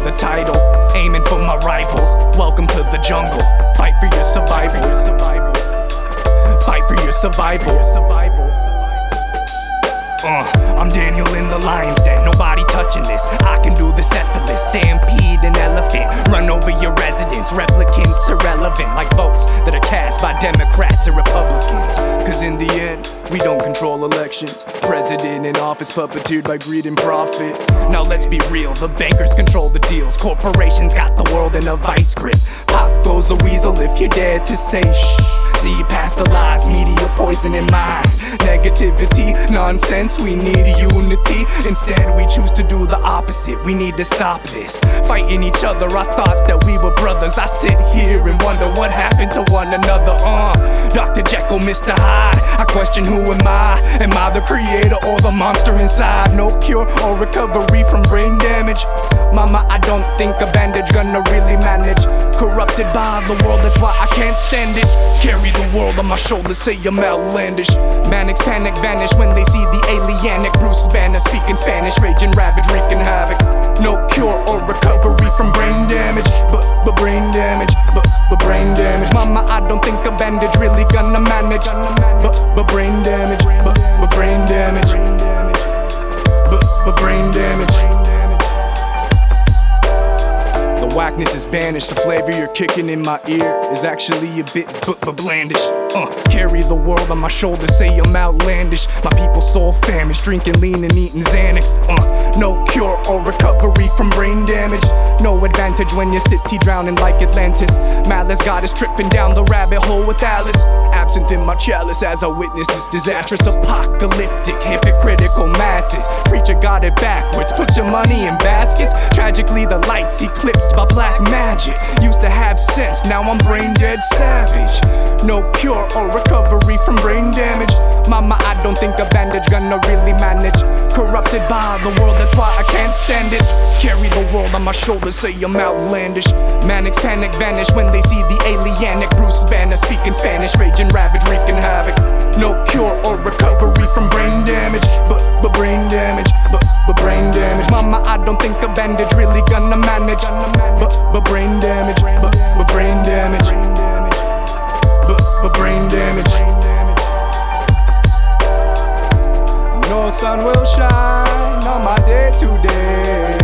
a title, aiming for my rivals. Welcome to the jungle. Fight for your survival. Fight for your survival. Uh, I'm Daniel in the lion's den. Nobody touching this. I can do this at the list. Stampede an elephant. Run over your residents. Replicants irrelevant. Like votes that are cast by Democrats or Republicans. Cause in the end, we don't control elections. President in office puppeteered by greed and profit. Now let's be real. The bankers control the deals. Corporations got the world in a vice grip. Pop goes the weasel if you're dead to say shh. See past the lies, media poisoning minds. Negativity, nonsense, we need unity. Instead, we choose to do the opposite. We need to stop this. Fighting each other, I thought that we were brothers. I sit here and wonder what happened to one another. Uh, Dr. Jekyll, Mr. Hyde. I question who am I? Am I the creator or the monster inside? No cure or recovery from brain damage. Mama, I don't think a bandage gonna really manage. Corrupted by the world, that's why I can't stand it. Carry the world on my shoulders, say I'm outlandish. Manics panic vanish when they see the alienic Bruce Banner speaking Spanish, raging ravage, wreaking havoc. No cure or recovery from gonna The is banished. The flavor you're kicking in my ear is actually a bit but but blandish. Uh, carry the world on my shoulders, say I'm outlandish. My people soul famished, drinking lean and eating Xanax. Uh, no cure or recovery from brain damage. No advantage when your city drowning like Atlantis. Malice got us tripping down the rabbit hole with Alice. Absent in my chalice as I witness this disastrous apocalyptic hypocritical masses. Preacher got it backwards, put your money in baskets. Tragically, the lights eclipsed by black magic. Used to have sense, now I'm brain dead savage. No cure or recovery from brain damage. Mama, I don't think a bandage gonna really manage. Corrupted by the world, that's why I can't stand it. Carry the world on my shoulders, say I'm outlandish. Manics panic vanish when they see the alienic Bruce Banner speaking Spanish, raging ravage, wreaking havoc. No cure or recovery from brain but brain damage, but but brain damage, but but brain damage. No sun will shine on my day today.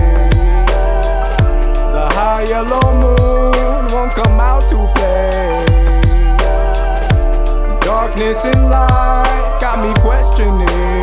The high yellow moon won't come out to play. Darkness and light got me questioning.